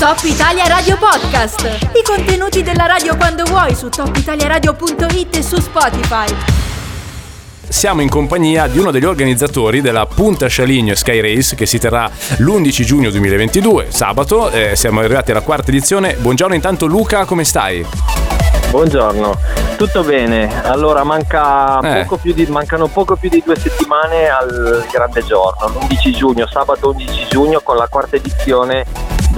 Top Italia Radio Podcast. I contenuti della radio quando vuoi su topitaliaradio.it e su Spotify. Siamo in compagnia di uno degli organizzatori della Punta Scialigno Sky Race che si terrà l'11 giugno 2022, sabato. Eh, siamo arrivati alla quarta edizione. Buongiorno intanto Luca, come stai? Buongiorno, tutto bene. Allora manca Eh. poco più di- mancano poco più di due settimane al grande giorno, l'11 giugno, sabato 11 giugno con la quarta edizione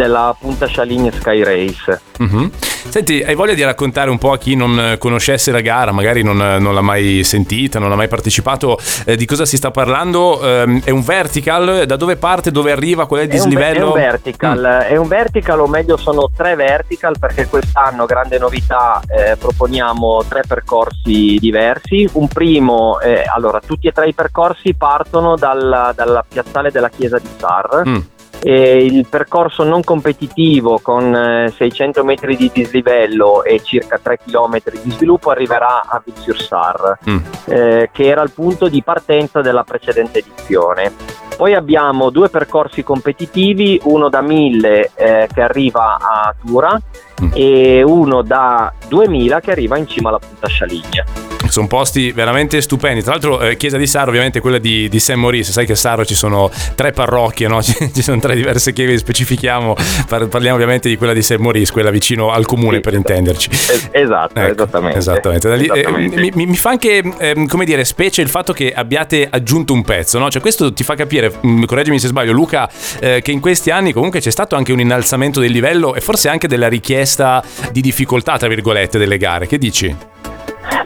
della Punta Scialigno Sky Race. Mhm. Senti, hai voglia di raccontare un po' a chi non eh, conoscesse la gara, magari non, eh, non l'ha mai sentita, non ha mai partecipato, eh, di cosa si sta parlando? Ehm, è un vertical? Da dove parte? Dove arriva? Qual è il È un, ve- dislivello? è un vertical, è un vertical o meglio sono tre vertical perché quest'anno, grande novità, eh, proponiamo tre percorsi diversi. Un primo, eh, allora tutti e tre i percorsi partono dal- dalla piazzale della chiesa di Sar. Mm. E il percorso non competitivo con eh, 600 metri di dislivello e circa 3 km di sviluppo arriverà a Viziursar, Mm. eh, che era il punto di partenza della precedente edizione. Poi abbiamo due percorsi competitivi, uno da 1000 eh, che arriva a Tura Mm. e uno da 2000 che arriva in cima alla Punta Scialigna. Sono posti veramente stupendi. Tra l'altro, eh, Chiesa di Saro, ovviamente quella di, di Saint Maurice. Sai che a Saro ci sono tre parrocchie, no? ci, sono tre diverse chiese. Specifichiamo, par- parliamo ovviamente di quella di Saint Maurice, quella vicino al comune Sì, per esatto. intenderci. Es- esatto, Ecco, esattamente. esattamente. Lì, eh, Esattamente. mi, mi- mi fa anche, ehm, come dire, specie il fatto che abbiate aggiunto un pezzo, no? Cioè, questo ti fa capire, mm, correggimi se sbaglio, Luca, eh, che in questi anni comunque c'è stato anche un innalzamento del livello e forse anche della richiesta di difficoltà, tra virgolette, delle gare. Che dici?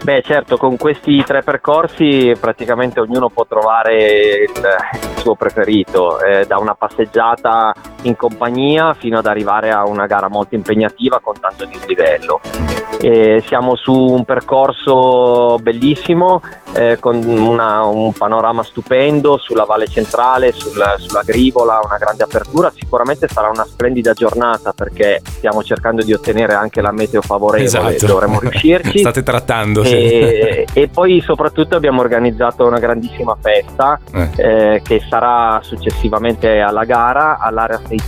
Beh, certo, con questi tre percorsi praticamente ognuno può trovare il, il suo preferito, eh, da una passeggiata in compagnia fino ad arrivare a una gara molto impegnativa con tanto dislivello. E siamo su un percorso bellissimo eh, con una- un panorama stupendo sulla Valle Centrale, sul- sulla Grivola, una grande apertura. Sicuramente sarà una splendida giornata perché stiamo cercando di ottenere anche la meteo favorevole, dovremo riuscirci. State trattando, sì. E, e poi soprattutto abbiamo organizzato una grandissima festa Eh. eh, che sarà successivamente alla gara all'area 6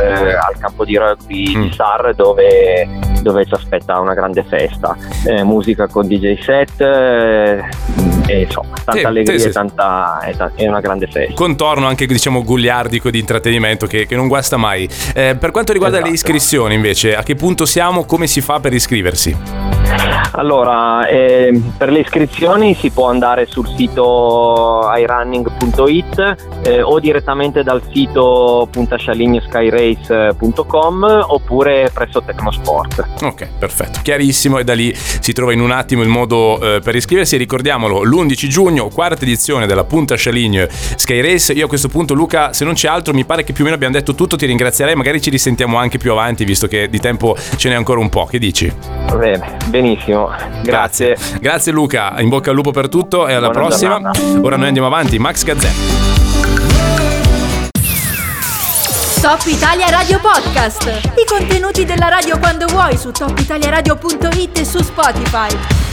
eh, al campo di rugby Mm. di Sar dove, dove ci aspetta una grande festa Eh, musica con DJ set eh, e insomma tanta Sì, allegria sì, sì. tanta ta- e una grande festa contorno anche diciamo goliardico di intrattenimento che, che non guasta mai. Eh, per quanto riguarda le Esatto. iscrizioni invece, a che punto siamo? Come si fa per iscriversi? Allora, ehm, per le iscrizioni si può andare sul sito irunning.it eh, o direttamente dal sito puntascialignoskyrace.com oppure presso Tecnosport. Ok, perfetto, chiarissimo e da lì si trova in un attimo il modo eh, per iscriversi. Ricordiamolo, l'11 giugno, quarta edizione della Punta Scialigno Sky Race. Io a questo punto Luca, se non c'è altro, mi pare che più o meno abbiamo detto tutto, ti ringrazierei, magari ci risentiamo anche più avanti visto che di tempo ce n'è ancora un po'. Che dici? Bene, benissimo, grazie. Grazie Luca, in bocca al lupo per tutto e alla Buona prossima. giornata. Ora noi andiamo avanti, Max Gazzè. Top Italia Radio Podcast. I contenuti della radio quando vuoi su topitaliaradio.it e su Spotify.